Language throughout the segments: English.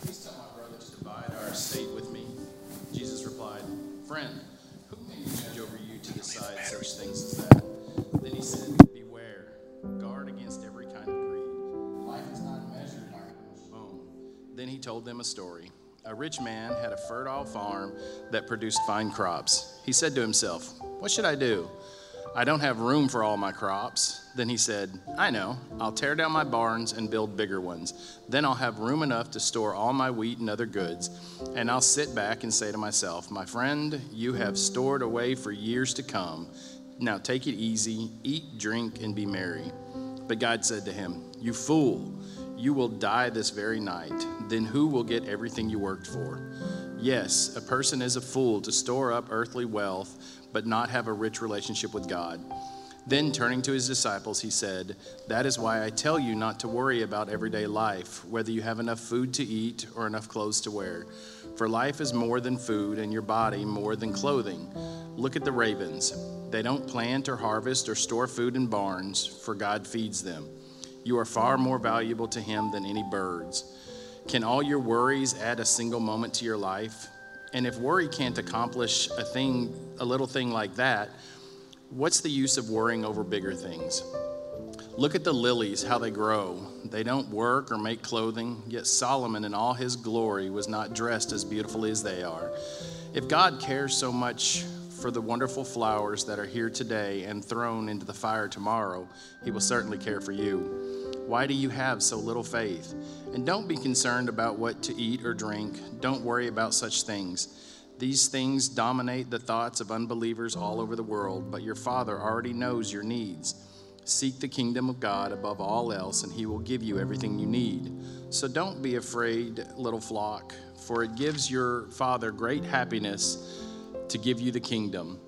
Please tell my brother to divide our estate with me. Jesus replied, Friend, who a judge over you to decide such things as that? Then he said, Beware, guard against every kind of greed. Life is not measured by how own. Then he told them a story. A rich man had a fertile farm that produced fine crops. He said to himself, What should I do? I don't have room for all my crops. Then he said, I know. I'll tear down my barns and build bigger ones. Then I'll have room enough to store all my wheat and other goods. And I'll sit back and say to myself, My friend, you have stored away for years to come. Now take it easy, eat, drink, and be merry. But God said to him, You fool, you will die this very night. Then who will get everything you worked for? Yes, a person is a fool to store up earthly wealth but not have a rich relationship with God. Then, turning to his disciples, he said, That is why I tell you not to worry about everyday life, whether you have enough food to eat or enough clothes to wear. For life is more than food, and your body more than clothing. Look at the ravens. They don't plant or harvest or store food in barns, for God feeds them. You are far more valuable to him than any birds. Can all your worries add a single moment to your life? And if worry can't accomplish a thing, a little thing like that, what's the use of worrying over bigger things? Look at the lilies, how they grow. They don't work or make clothing, yet Solomon in all his glory was not dressed as beautifully as they are. If God cares so much for the wonderful flowers that are here today and thrown into the fire tomorrow, he will certainly care for you. Why do you have so little faith? And don't be concerned about what to eat or drink. Don't worry about such things. These things dominate the thoughts of unbelievers all over the world, but your Father already knows your needs. Seek the kingdom of God above all else, and He will give you everything you need. So don't be afraid, little flock, for it gives your Father great happiness to give you the kingdom.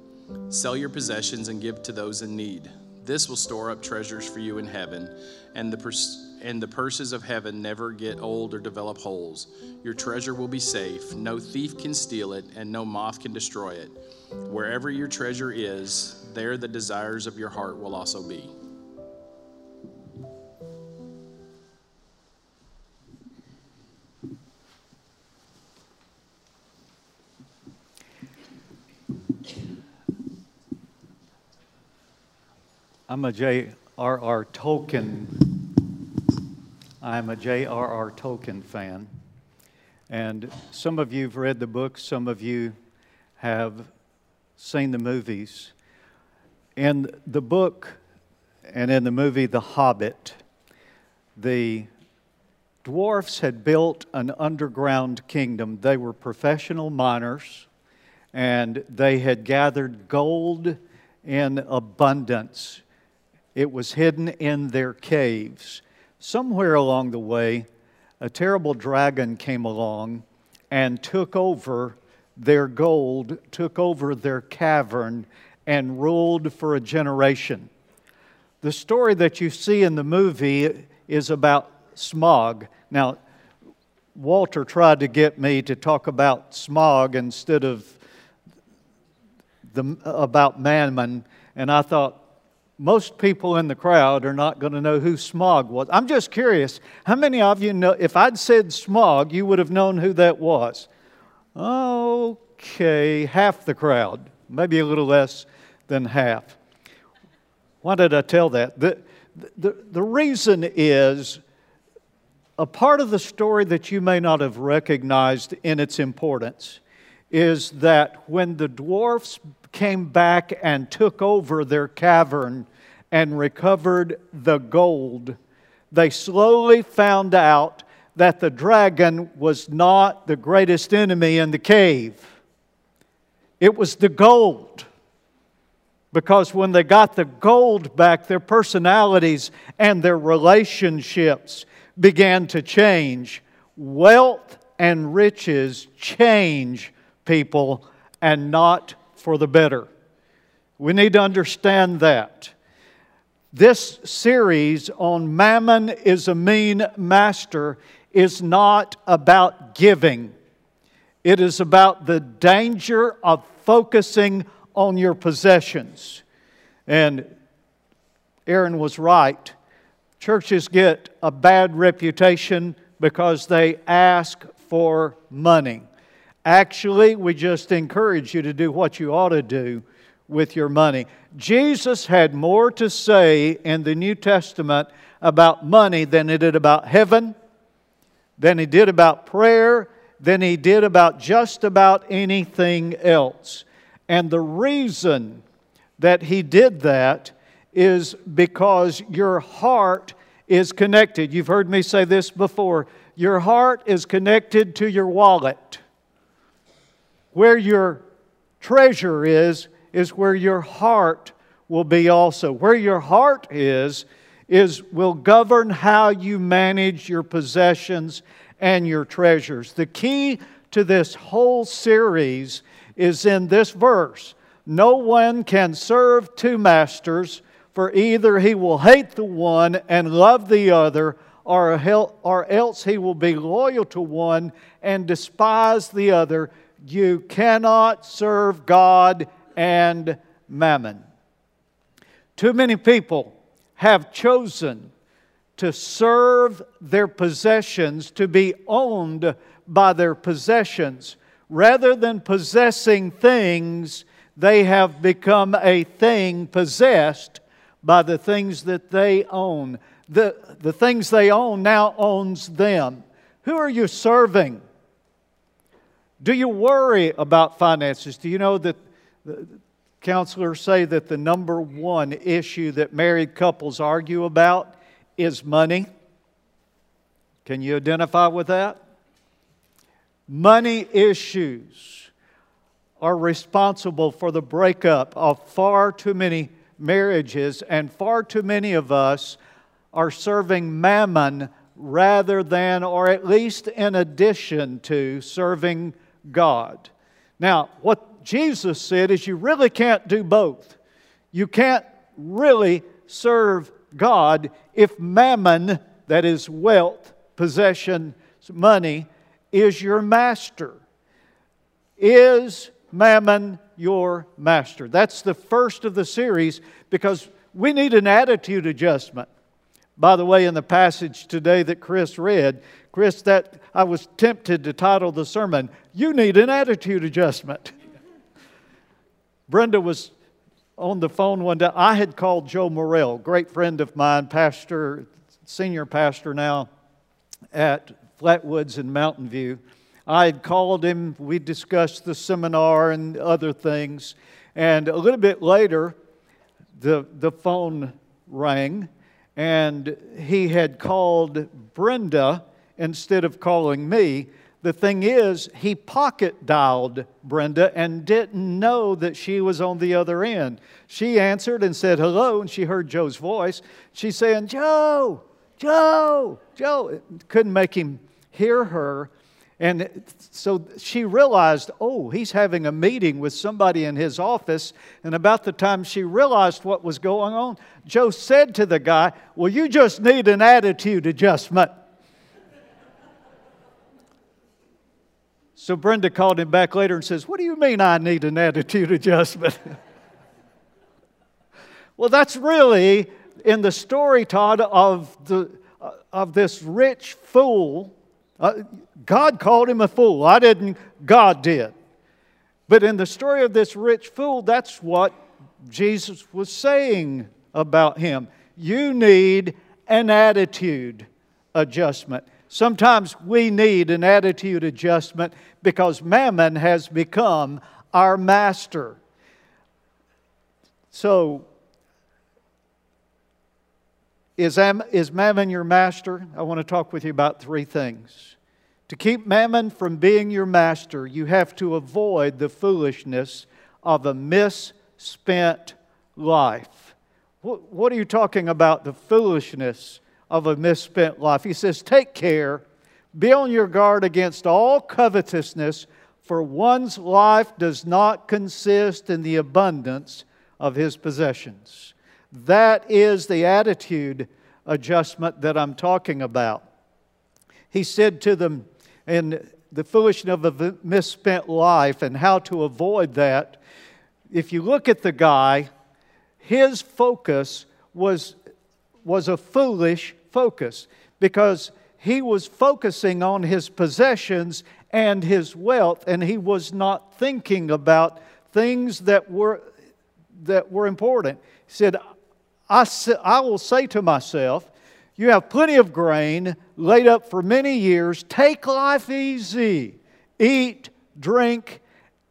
Sell your possessions and give to those in need. This will store up treasures for you in heaven, and the pers- and the purses of heaven never get old or develop holes. Your treasure will be safe. No thief can steal it, and no moth can destroy it. Wherever your treasure is, there the desires of your heart will also be. I'm a J.R.R. Tolkien. I'm a J.R.R. Tolkien fan. And some of you have read the book, some of you have seen the movies. In the book and in the movie The Hobbit, the dwarfs had built an underground kingdom. They were professional miners and they had gathered gold in abundance it was hidden in their caves. Somewhere along the way, a terrible dragon came along and took over their gold, took over their cavern, and ruled for a generation. The story that you see in the movie is about Smaug. Now, Walter tried to get me to talk about Smaug instead of the, about Mammon, and I thought, most people in the crowd are not going to know who Smaug was. I'm just curious, how many of you know, if I'd said Smaug, you would have known who that was? Okay, half the crowd, maybe a little less than half. Why did I tell that? The, the, the reason is a part of the story that you may not have recognized in its importance is that when the dwarfs came back and took over their cavern and recovered the gold, they slowly found out that the dragon was not the greatest enemy in the cave. It was the gold. Because when they got the gold back, their personalities and their relationships began to change. Wealth and riches change people and not for the better. We need to understand that. This series on Mammon is a mean master is not about giving. It is about the danger of focusing on your possessions. And Aaron was right. churches get a bad reputation because they ask for money. Actually, we just encourage you to do what you ought to do with your money. Jesus had more to say in the New Testament about money than he did about heaven, than he did about prayer, than he did about just about anything else. And the reason that he did that is because your heart is connected. You've heard me say this before. Your heart is connected to your wallet. Where your treasure is, is where your heart will be also. Where your heart is, is will govern how you manage your possessions and your treasures. The key to this whole series is in this verse. No one can serve two masters, for either he will hate the one and love the other, or, else he will be loyal to one and despise the other. You cannot serve God and mammon. Too many people have chosen to serve their possessions, to be owned by their possessions. Rather than possessing things, they have become a thing possessed by the things that they own. The, the things they own now owns them. Who are you serving? Do you worry about finances? Do you know that counselors say that the number one issue that married couples argue about is money? Can you identify with that? Money issues are responsible for the breakup of far too many marriages, and far too many of us are serving mammon rather than, or at least in addition to, serving God. Now, what Jesus said is you really can't do both. You can't really serve God if mammon, that is wealth, possession, money, is your master. Is mammon your master? That's the first of the series because we need an attitude adjustment. By the way, in the passage today that Chris read, Chris, that I was tempted to title the sermon, You Need an Attitude Adjustment. Brenda was on the phone one day. I had called Joe Morrell, great friend of mine, pastor, senior pastor now at Flatwoods in Mountain View. I had called him, we discussed the seminar and other things. And a little bit later, the, the phone rang, and he had called Brenda instead of calling me. The thing is, he pocket dialed Brenda and didn't know that she was on the other end. She answered and said hello, and she heard Joe's voice. She's saying, Joe, Joe, Joe. Couldn't make him hear her. And so she realized, oh, he's having a meeting with somebody in his office. And about the time she realized what was going on, Joe said to the guy, Well, you just need an attitude adjustment. So Brenda called him back later and says, What do you mean I need an attitude adjustment? well, that's really in the story, Todd, of, the, of this rich fool uh, God called him a fool. I didn't, God did. But in the story of this rich fool, that's what Jesus was saying about him. You need an attitude adjustment. Sometimes we need an attitude adjustment because mammon has become our master. So, is, is mammon your master? I want to talk with you about three things. To keep mammon from being your master, you have to avoid the foolishness of a misspent life. What, what are you talking about, the foolishness of a misspent life? He says, Take care, be on your guard against all covetousness, for one's life does not consist in the abundance of his possessions. That is the attitude adjustment that I'm talking about. He said to them in the foolishness of a misspent life and how to avoid that. If you look at the guy, his focus was, was a foolish focus because he was focusing on his possessions and his wealth, and he was not thinking about things that were, that were important. He said, I, I will say to myself, You have plenty of grain laid up for many years. Take life easy. Eat, drink,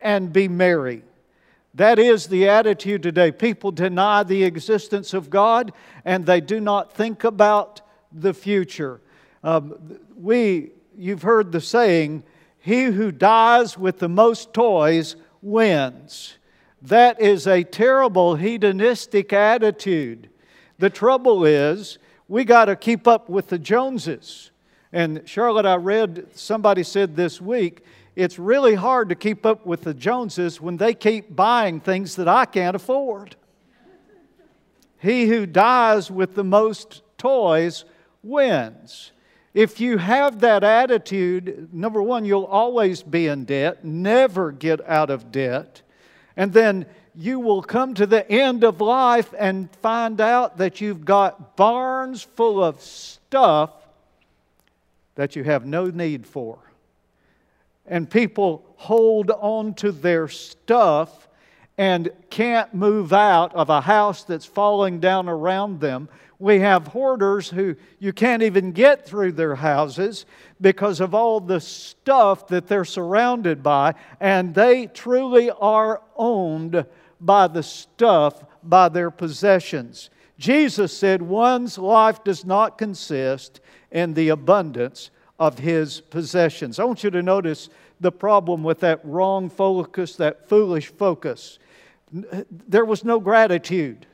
and be merry. That is the attitude today. People deny the existence of God and they do not think about the future. Um, we, you've heard the saying, he who dies with the most toys wins. That is a terrible hedonistic attitude. The trouble is, we got to keep up with the Joneses. And Charlotte, I read somebody said this week, it's really hard to keep up with the Joneses when they keep buying things that I can't afford. He who dies with the most toys wins. If you have that attitude, number one, you'll always be in debt, never get out of debt. And then you will come to the end of life and find out that you've got barns full of stuff that you have no need for and people hold on to their stuff and can't move out of a house that's falling down around them. We have hoarders who you can't even get through their houses because of all the stuff that they're surrounded by, and they truly are owned by the stuff, by their possessions. Jesus said, One's life does not consist in the abundance of his possessions. I want you to notice the problem with that wrong focus, that foolish focus. There was no gratitude.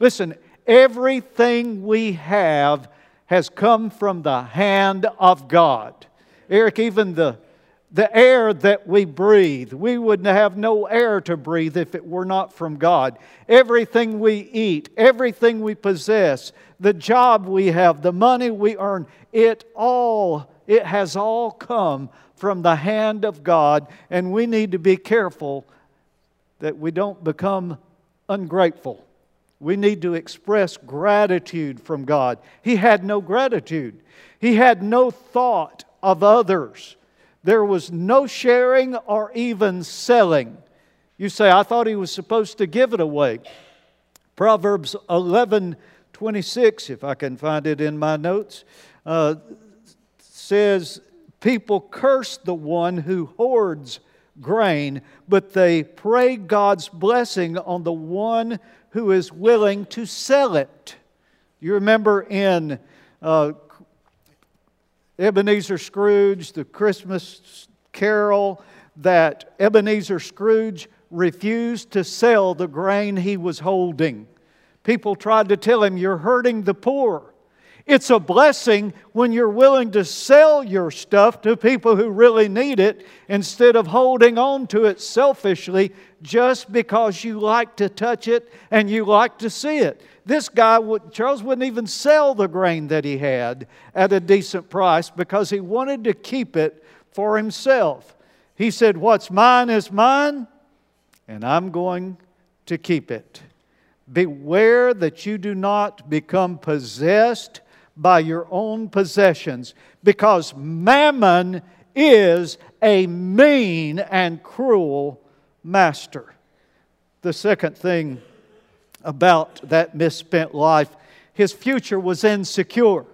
Listen, everything we have has come from the hand of God. Eric, even the, the air that we breathe, we would have no air to breathe if it were not from God. Everything we eat, everything we possess, the job we have, the money we earn, it all it has all come from the hand of God, and we need to be careful that we don't become ungrateful. We need to express gratitude from God. He had no gratitude, he had no thought of others. There was no sharing or even selling. You say, I thought he was supposed to give it away. Proverbs 11 26, if I can find it in my notes, uh, says, People curse the one who hoards grain, but they pray God's blessing on the one who is willing to sell it. You remember in uh, Ebenezer Scrooge, the Christmas carol, that Ebenezer Scrooge refused to sell the grain he was holding. People tried to tell him, You're hurting the poor. It's a blessing when you're willing to sell your stuff to people who really need it instead of holding on to it selfishly just because you like to touch it and you like to see it. This guy, Charles, wouldn't even sell the grain that he had at a decent price because he wanted to keep it for himself. He said, What's mine is mine, and I'm going to keep it. Beware that you do not become possessed by your own possessions, because mammon is a mean and cruel master. The second thing about that misspent life, his future was insecure.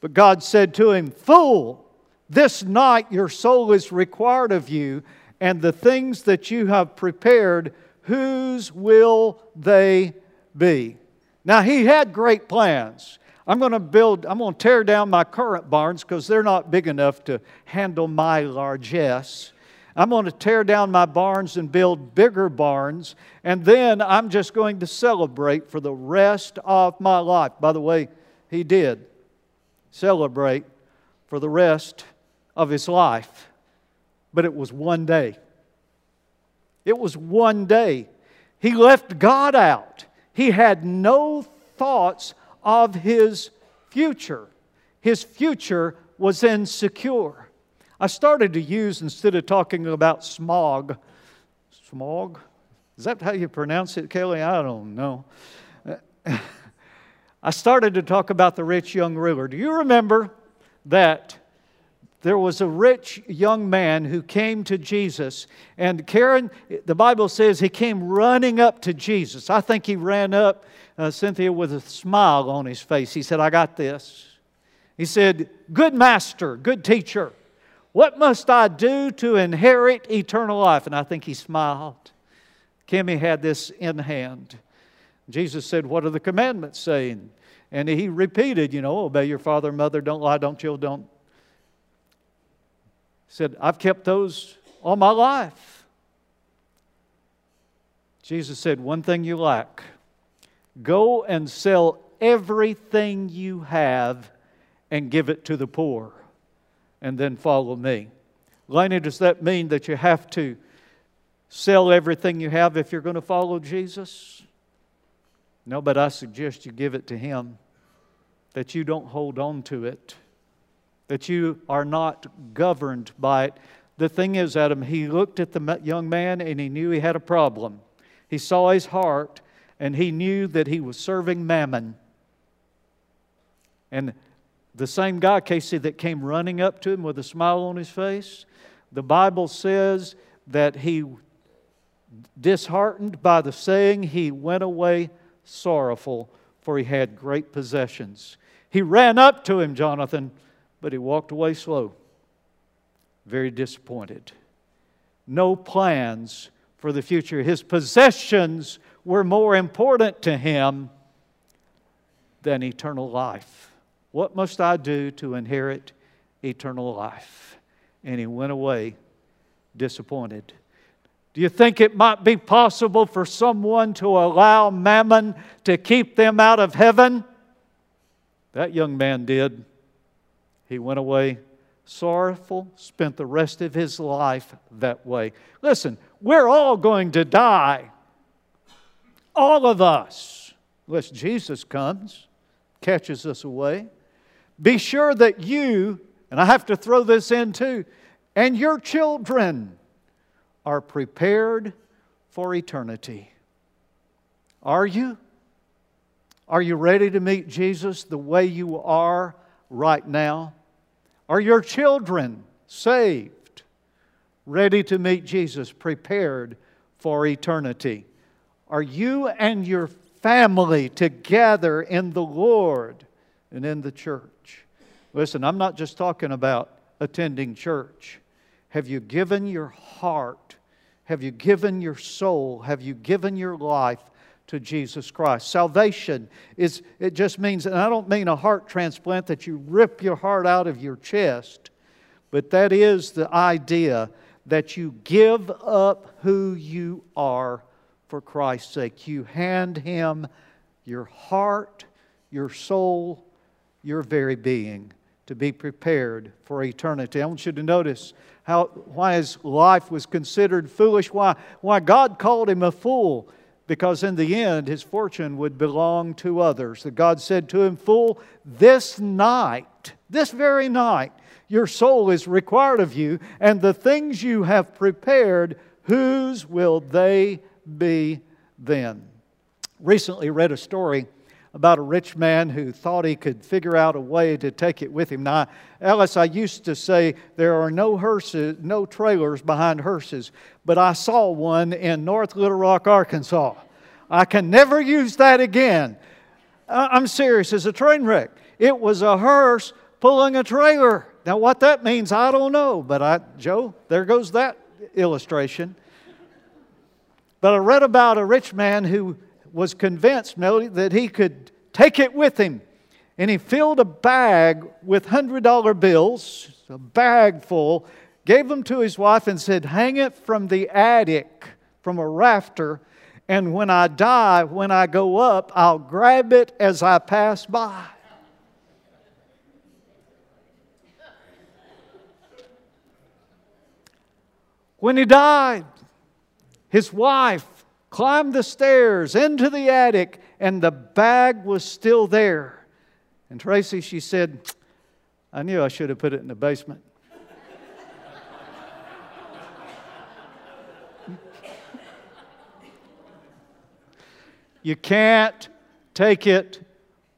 But God said to him, Fool, this night your soul is required of you, and the things that you have prepared, whose will they be? Now, he had great plans. I'm going to build, I'm going to tear down my current barns because they're not big enough to handle my largesse. I'm going to tear down my barns and build bigger barns, and then I'm just going to celebrate for the rest of my life. By the way, he did celebrate for the rest of his life, but it was one day. It was one day. He left God out. He had no thoughts of his future. His future was insecure. I started to use, instead of talking about Smaug, Smaug? Is that how you pronounce it, Kelly? I don't know. I started to talk about the rich young ruler. Do you remember that there was a rich young man who came to Jesus. And Karen, the Bible says he came running up to Jesus. I think he ran up, uh, Cynthia, with a smile on his face. He said, I got this. He said, Good master, good teacher, what must I do to inherit eternal life? And I think he smiled. Kimmy had this in hand. Jesus said, What are the commandments saying? And he repeated, you know, obey your father and mother, don't lie, don't kill, don't said, I've kept those all my life. Jesus said, One thing you lack go and sell everything you have and give it to the poor, and then follow me. Laney, does that mean that you have to sell everything you have if you're going to follow Jesus? No, but I suggest you give it to Him, that you don't hold on to it that you are not governed by it. The thing is, Adam, he looked at the young man and he knew he had a problem. He saw his heart and he knew that he was serving mammon. And the same guy, Casey, that came running up to him with a smile on his face, the Bible says that he, disheartened by the saying, he went away sorrowful, for he had great possessions. He ran up to him, Jonathan but he walked away slow, very disappointed. No plans for the future. His possessions were more important to him than eternal life. What must I do to inherit eternal life? And he went away disappointed. Do you think it might be possible for someone to allow mammon to keep them out of heaven? That young man did. He went away sorrowful, spent the rest of his life that way. Listen, we're all going to die. All of us. Unless Jesus comes, catches us away. Be sure that you, and I have to throw this in too, and your children are prepared for eternity. Are you? Are you ready to meet Jesus the way you are right now? Are your children saved, ready to meet Jesus, prepared for eternity? Are you and your family together in the Lord and in the church? Listen, I'm not just talking about attending church. Have you given your heart? Have you given your soul? Have you given your life to Jesus Christ. Salvation is, it just means, and I don't mean a heart transplant that you rip your heart out of your chest, but that is the idea that you give up who you are for Christ's sake. You hand Him your heart, your soul, your very being to be prepared for eternity. I want you to notice how, why his life was considered foolish, why, why God called him a fool because in the end his fortune would belong to others. That God said to him, Fool, this night, this very night, your soul is required of you, and the things you have prepared, whose will they be then? Recently read a story about a rich man who thought he could figure out a way to take it with him. Now, Ellis, I used to say there are no hearses, no trailers behind hearses, but I saw one in North Little Rock, Arkansas. I can never use that again. I'm serious, it's a train wreck. It was a hearse pulling a trailer. Now, what that means, I don't know, but I, Joe, there goes that illustration. But I read about a rich man who was convinced, that he could take it with him. And he filled a bag with $100 bills, a bag full, gave them to his wife, and said, Hang it from the attic, from a rafter, and when I die, when I go up, I'll grab it as I pass by. When he died, his wife climbed the stairs into the attic, and the bag was still there. And Tracy, she said, I knew I should have put it in the basement. you can't take it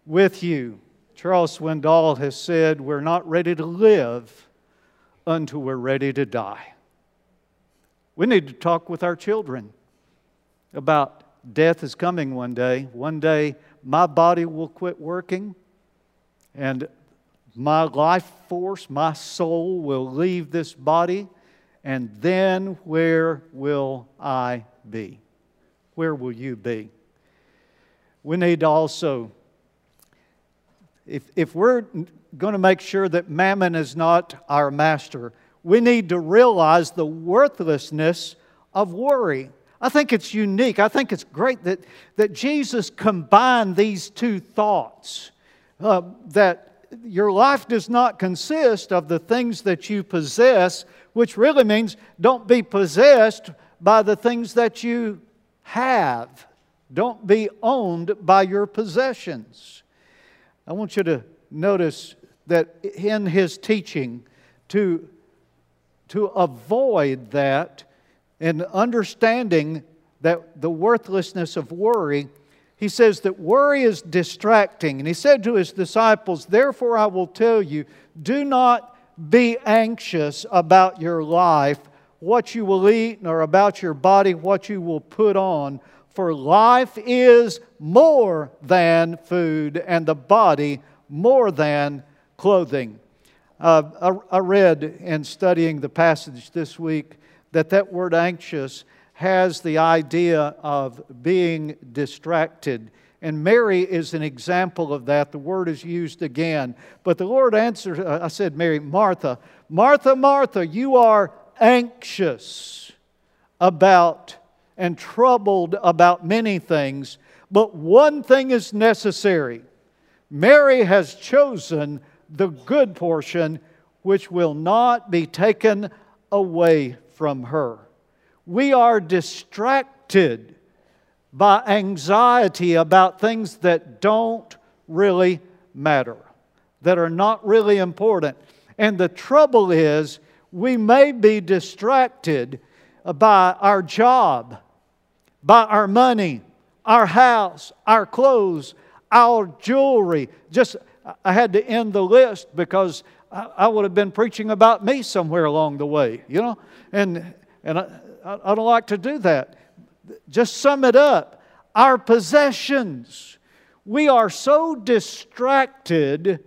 with you. Charles Swindoll has said, We're not ready to live until we're ready to die. We need to talk with our children about death is coming one day. One day, my body will quit working, and my life force, my soul will leave this body, and then where will I be? Where will you be? We need to also, if, if we're going to make sure that mammon is not our master, we need to realize the worthlessness of worry. I think it's unique. I think it's great that, that Jesus combined these two thoughts uh, that your life does not consist of the things that you possess, which really means don't be possessed by the things that you have. Don't be owned by your possessions. I want you to notice that in his teaching, to, to avoid that and understanding that the worthlessness of worry, he says that worry is distracting. And he said to his disciples, Therefore, I will tell you, do not be anxious about your life, what you will eat, nor about your body, what you will put on. For life is more than food, and the body more than clothing. Uh, I, read in studying the passage this week that that word anxious has the idea of being distracted. And Mary is an example of that. The word is used again. But the Lord answered, uh, I said, Mary, Martha, Martha, Martha, you are anxious about and troubled about many things, but one thing is necessary. Mary has chosen the good portion which will not be taken away from her. We are distracted by anxiety about things that don't really matter, that are not really important. And the trouble is, we may be distracted by our job, by our money, our house, our clothes, our jewelry. Just, I had to end the list because I, would have been preaching about me somewhere along the way, you know? And, and I, I don't like to do that. Just sum it up. Our possessions. We are so distracted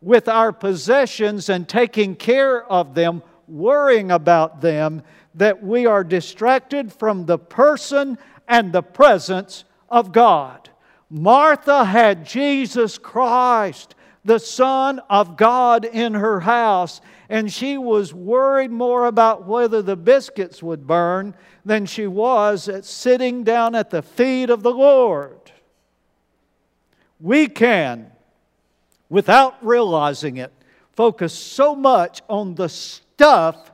with our possessions and taking care of them, worrying about them, that we are distracted from the person and the presence of God. Martha had Jesus Christ, the Son of God, in her house, and she was worried more about whether the biscuits would burn than she was at sitting down at the feet of the Lord. We can, without realizing it, focus so much on the stuff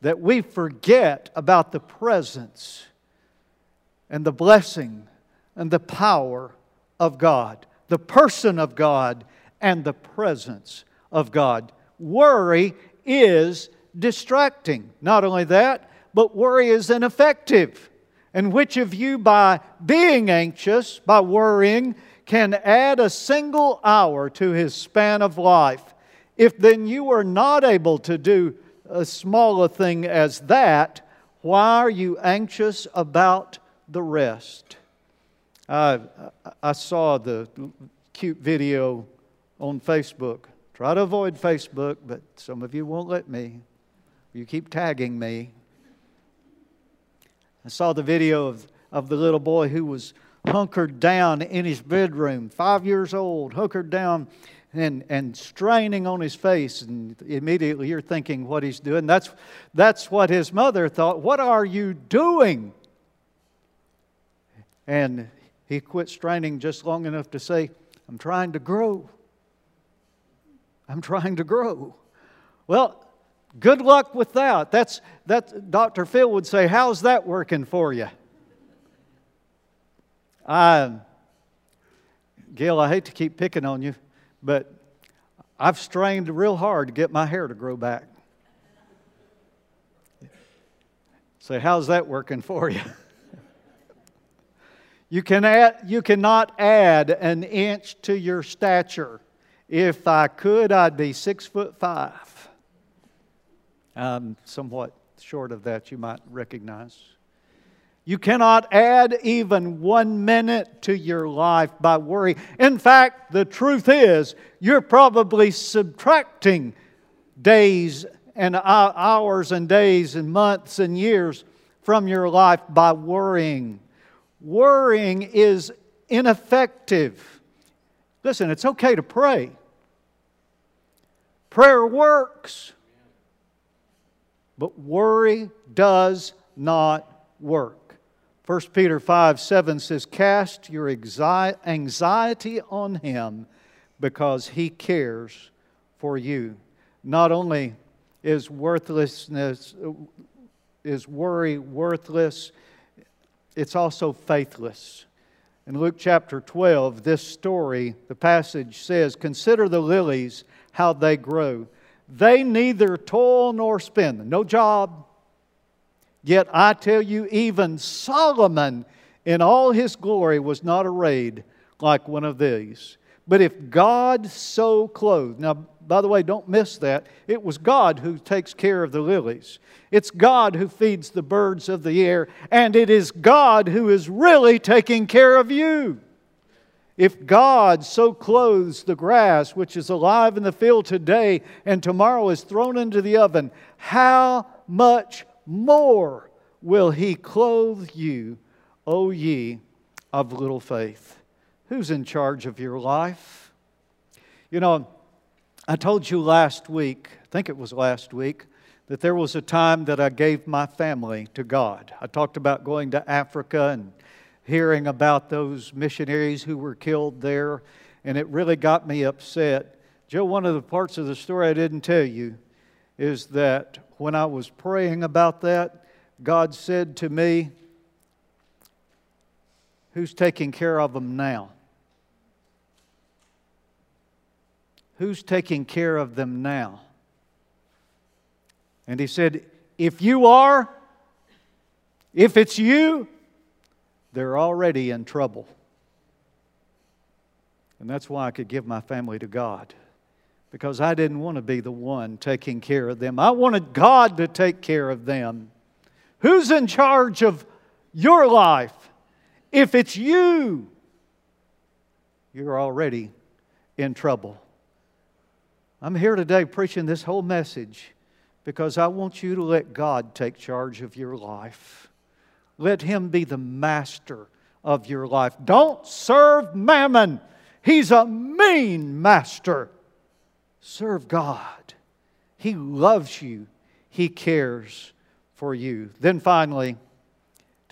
that we forget about the presence and the blessing and the power of God, the person of God, and the presence of God. Worry is distracting. Not only that, but worry is ineffective. And which of you, by being anxious, by worrying, can add a single hour to his span of life? If then you are not able to do a small a thing as that, why are you anxious about the rest? I, I saw the cute video on Facebook. Try to avoid Facebook, but some of you won't let me. You keep tagging me. I saw the video of, of the little boy who was hunkered down in his bedroom, five years old, hunkered down and, and straining on his face. And immediately you're thinking what he's doing. That's, that's what his mother thought. What are you doing? And he quit straining just long enough to say, I'm trying to grow. I'm trying to grow. Well, good luck with that. That's, that Dr. Phil would say, How's that working for you? I, Gail, I hate to keep picking on you, but I've strained real hard to get my hair to grow back. Say, how's that working for you? You, can add, you cannot add an inch to your stature. If I could, I'd be six foot five. I'm somewhat short of that, you might recognize. You cannot add even one minute to your life by worry. In fact, the truth is, you're probably subtracting days and hours and days and months and years from your life by worrying. Worrying is ineffective. Listen, it's okay to pray. Prayer works. But worry does not work. 1 Peter 5 7 says, Cast your anxiety on him because he cares for you. Not only is worthlessness, is worry worthless, it's also faithless. In Luke chapter 12, this story, the passage says, Consider the lilies, how they grow. They neither toil nor spin. No job, Yet I tell you, even Solomon in all his glory was not arrayed like one of these. But if God so clothed, now, by the way, don't miss that. It was God who takes care of the lilies. It's God who feeds the birds of the air, and it is God who is really taking care of you. If God so clothes the grass, which is alive in the field today and tomorrow is thrown into the oven, how much more will he clothe you, O ye of little faith. Who's in charge of your life? You know, I told you last week, I think it was last week, that there was a time that I gave my family to God. I talked about going to Africa and hearing about those missionaries who were killed there, and it really got me upset. Joe, one of the parts of the story I didn't tell you is that when I was praying about that, God said to me, Who's taking care of them now? Who's taking care of them now? And he said, If you are, if it's you, they're already in trouble. And that's why I could give my family to God because I didn't want to be the one taking care of them. I wanted God to take care of them. Who's in charge of your life? If it's you, you're already in trouble. I'm here today preaching this whole message because I want you to let God take charge of your life. Let Him be the master of your life. Don't serve mammon, He's a mean master. Serve God. He loves you, He cares for you. Then finally,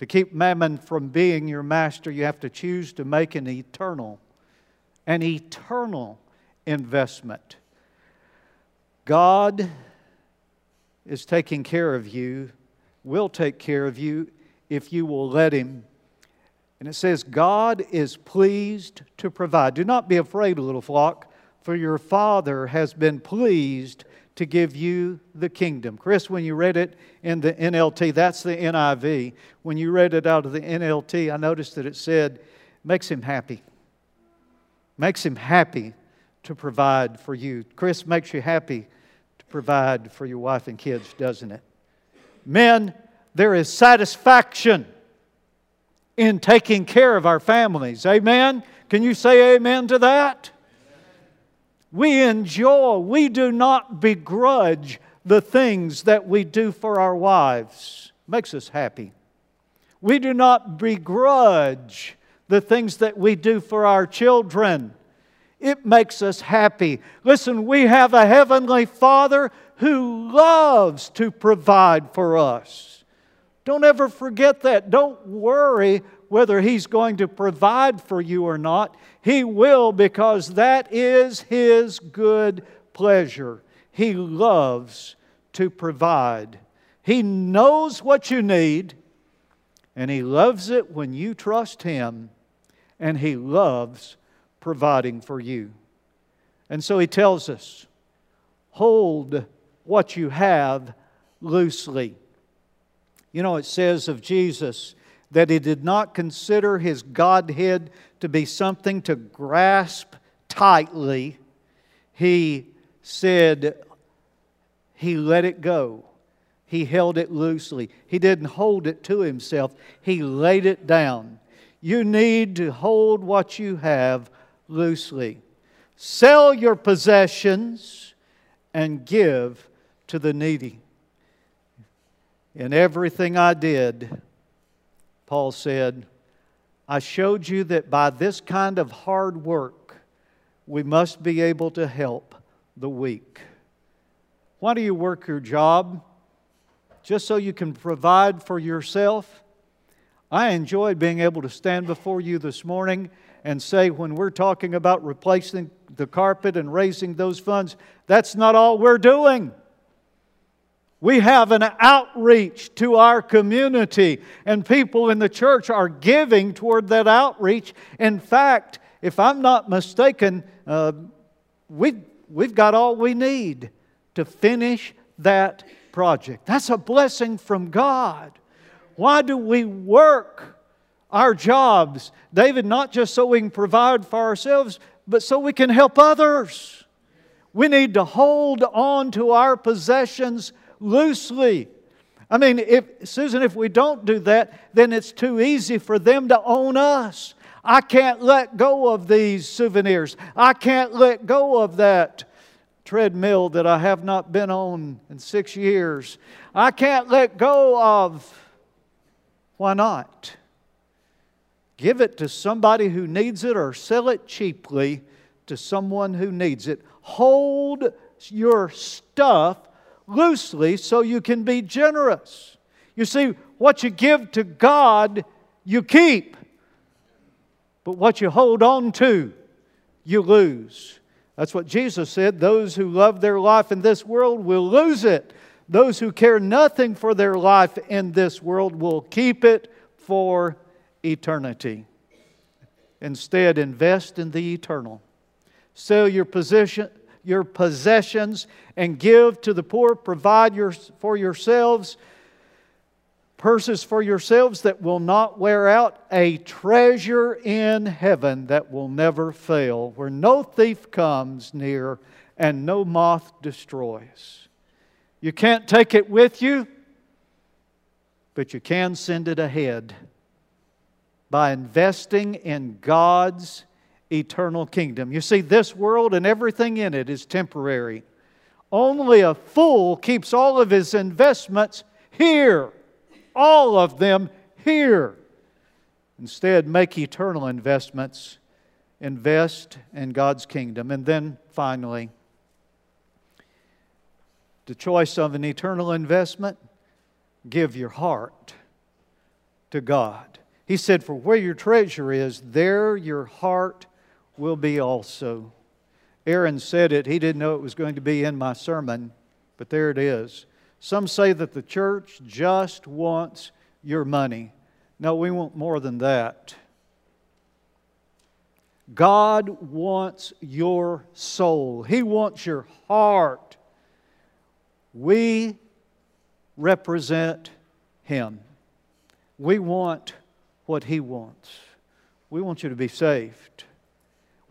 to keep mammon from being your master, you have to choose to make an eternal, an eternal investment. God is taking care of you, will take care of you if you will let Him. And it says, God is pleased to provide. Do not be afraid, little flock for your Father has been pleased to give you the kingdom. Chris, when you read it in the NLT, that's the NIV. When you read it out of the NLT, I noticed that it said, makes him happy. Makes him happy to provide for you. Chris makes you happy to provide for your wife and kids, doesn't it? Men, there is satisfaction in taking care of our families. Amen? Can you say amen to that? We enjoy, we do not begrudge the things that we do for our wives. Makes us happy. We do not begrudge the things that we do for our children. It makes us happy. Listen, we have a heavenly Father who loves to provide for us. Don't ever forget that. Don't worry whether He's going to provide for you or not. He will because that is His good pleasure. He loves to provide. He knows what you need, and He loves it when you trust Him, and He loves providing for you. And so He tells us hold what you have loosely. You know, it says of Jesus, that he did not consider his Godhead to be something to grasp tightly. He said, he let it go. He held it loosely. He didn't hold it to himself, he laid it down. You need to hold what you have loosely. Sell your possessions and give to the needy. In everything I did, Paul said, I showed you that by this kind of hard work, we must be able to help the weak. Why do you work your job? Just so you can provide for yourself? I enjoyed being able to stand before you this morning and say, when we're talking about replacing the carpet and raising those funds, that's not all we're doing. We have an outreach to our community, and people in the church are giving toward that outreach. In fact, if I'm not mistaken, uh, we, we've got all we need to finish that project. That's a blessing from God. Why do we work our jobs? David, not just so we can provide for ourselves, but so we can help others. We need to hold on to our possessions loosely. I mean, if, Susan, if we don't do that, then it's too easy for them to own us. I can't let go of these souvenirs. I can't let go of that treadmill that I have not been on in six years. I can't let go of. Why not? Give it to somebody who needs it or sell it cheaply to someone who needs it. Hold your stuff loosely so you can be generous. You see, what you give to God, you keep. But what you hold on to, you lose. That's what Jesus said. Those who love their life in this world will lose it. Those who care nothing for their life in this world will keep it for eternity. Instead, invest in the eternal. Sell your position, your possessions and give to the poor. Provide your, for yourselves purses for yourselves that will not wear out, a treasure in heaven that will never fail, where no thief comes near and no moth destroys. You can't take it with you, but you can send it ahead by investing in God's eternal kingdom. You see, this world and everything in it is temporary. Only a fool keeps all of his investments here, all of them here. Instead, make eternal investments, invest in God's kingdom. And then finally, the choice of an eternal investment give your heart to God. He said, For where your treasure is, there your heart will be also. Aaron said it. He didn't know it was going to be in my sermon, but there it is. Some say that the church just wants your money. No, we want more than that. God wants your soul, He wants your heart. We represent Him. We want what He wants. We want you to be saved.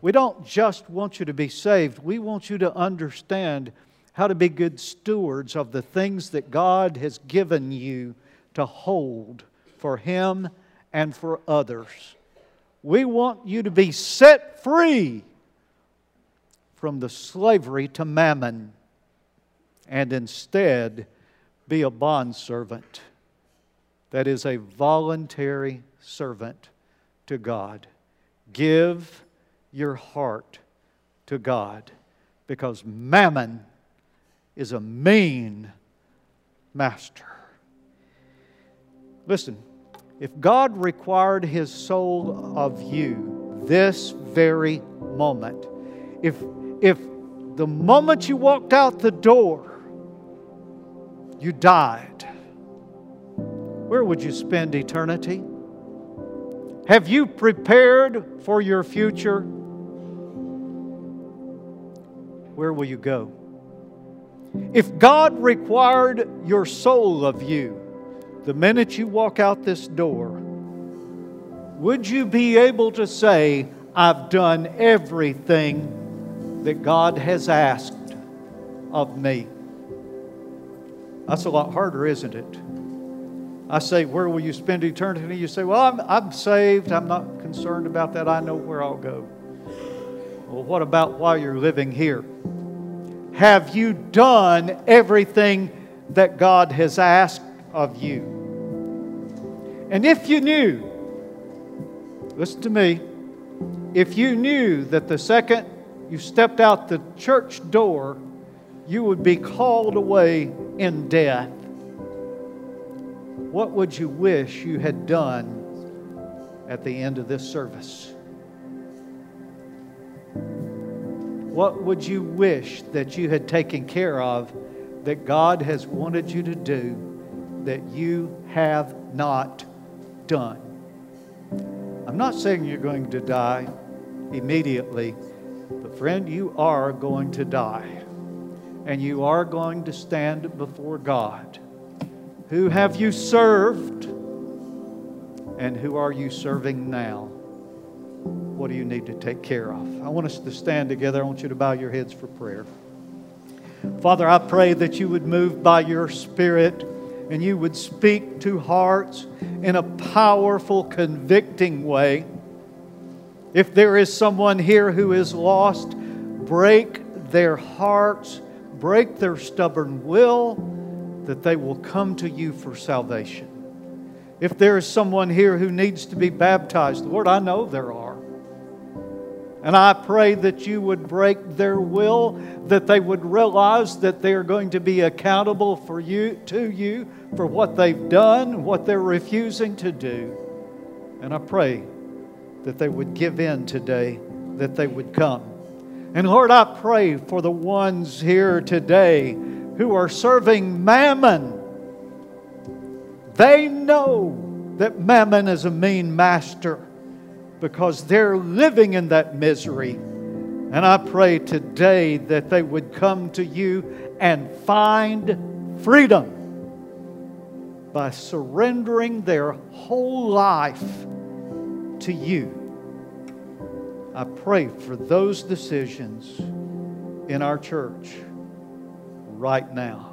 We don't just want you to be saved, we want you to understand how to be good stewards of the things that God has given you to hold for Him and for others. We want you to be set free from the slavery to mammon and instead be a bondservant that is a voluntary servant to God. Give your heart to God because mammon is a mean master. Listen, if God required his soul of you this very moment, if, if the moment you walked out the door, you died, where would you spend eternity? Have you prepared for your future? Where will you go? If God required your soul of you the minute you walk out this door, would you be able to say, I've done everything that God has asked of me? That's a lot harder, isn't it? I say, Where will you spend eternity? You say, Well, I'm, I'm saved. I'm not concerned about that. I know where I'll go. Well, what about while you're living here? Have you done everything that God has asked of you? And if you knew, listen to me, if you knew that the second you stepped out the church door, you would be called away in death, what would you wish you had done at the end of this service? What would you wish that you had taken care of that God has wanted you to do that you have not done? I'm not saying you're going to die immediately, but friend, you are going to die. And you are going to stand before God. Who have you served? And who are you serving now? What do you need to take care of? I want us to stand together. I want you to bow your heads for prayer. Father, I pray that you would move by your Spirit and you would speak to hearts in a powerful, convicting way. If there is someone here who is lost, break their hearts, break their stubborn will, that they will come to you for salvation. If there is someone here who needs to be baptized, Lord, I know there are. And I pray that you would break their will, that they would realize that they are going to be accountable for you to you for what they've done, what they're refusing to do. And I pray that they would give in today, that they would come. And Lord, I pray for the ones here today who are serving mammon. They know that mammon is a mean master because they're living in that misery. And I pray today that they would come to you and find freedom by surrendering their whole life to you. I pray for those decisions in our church right now.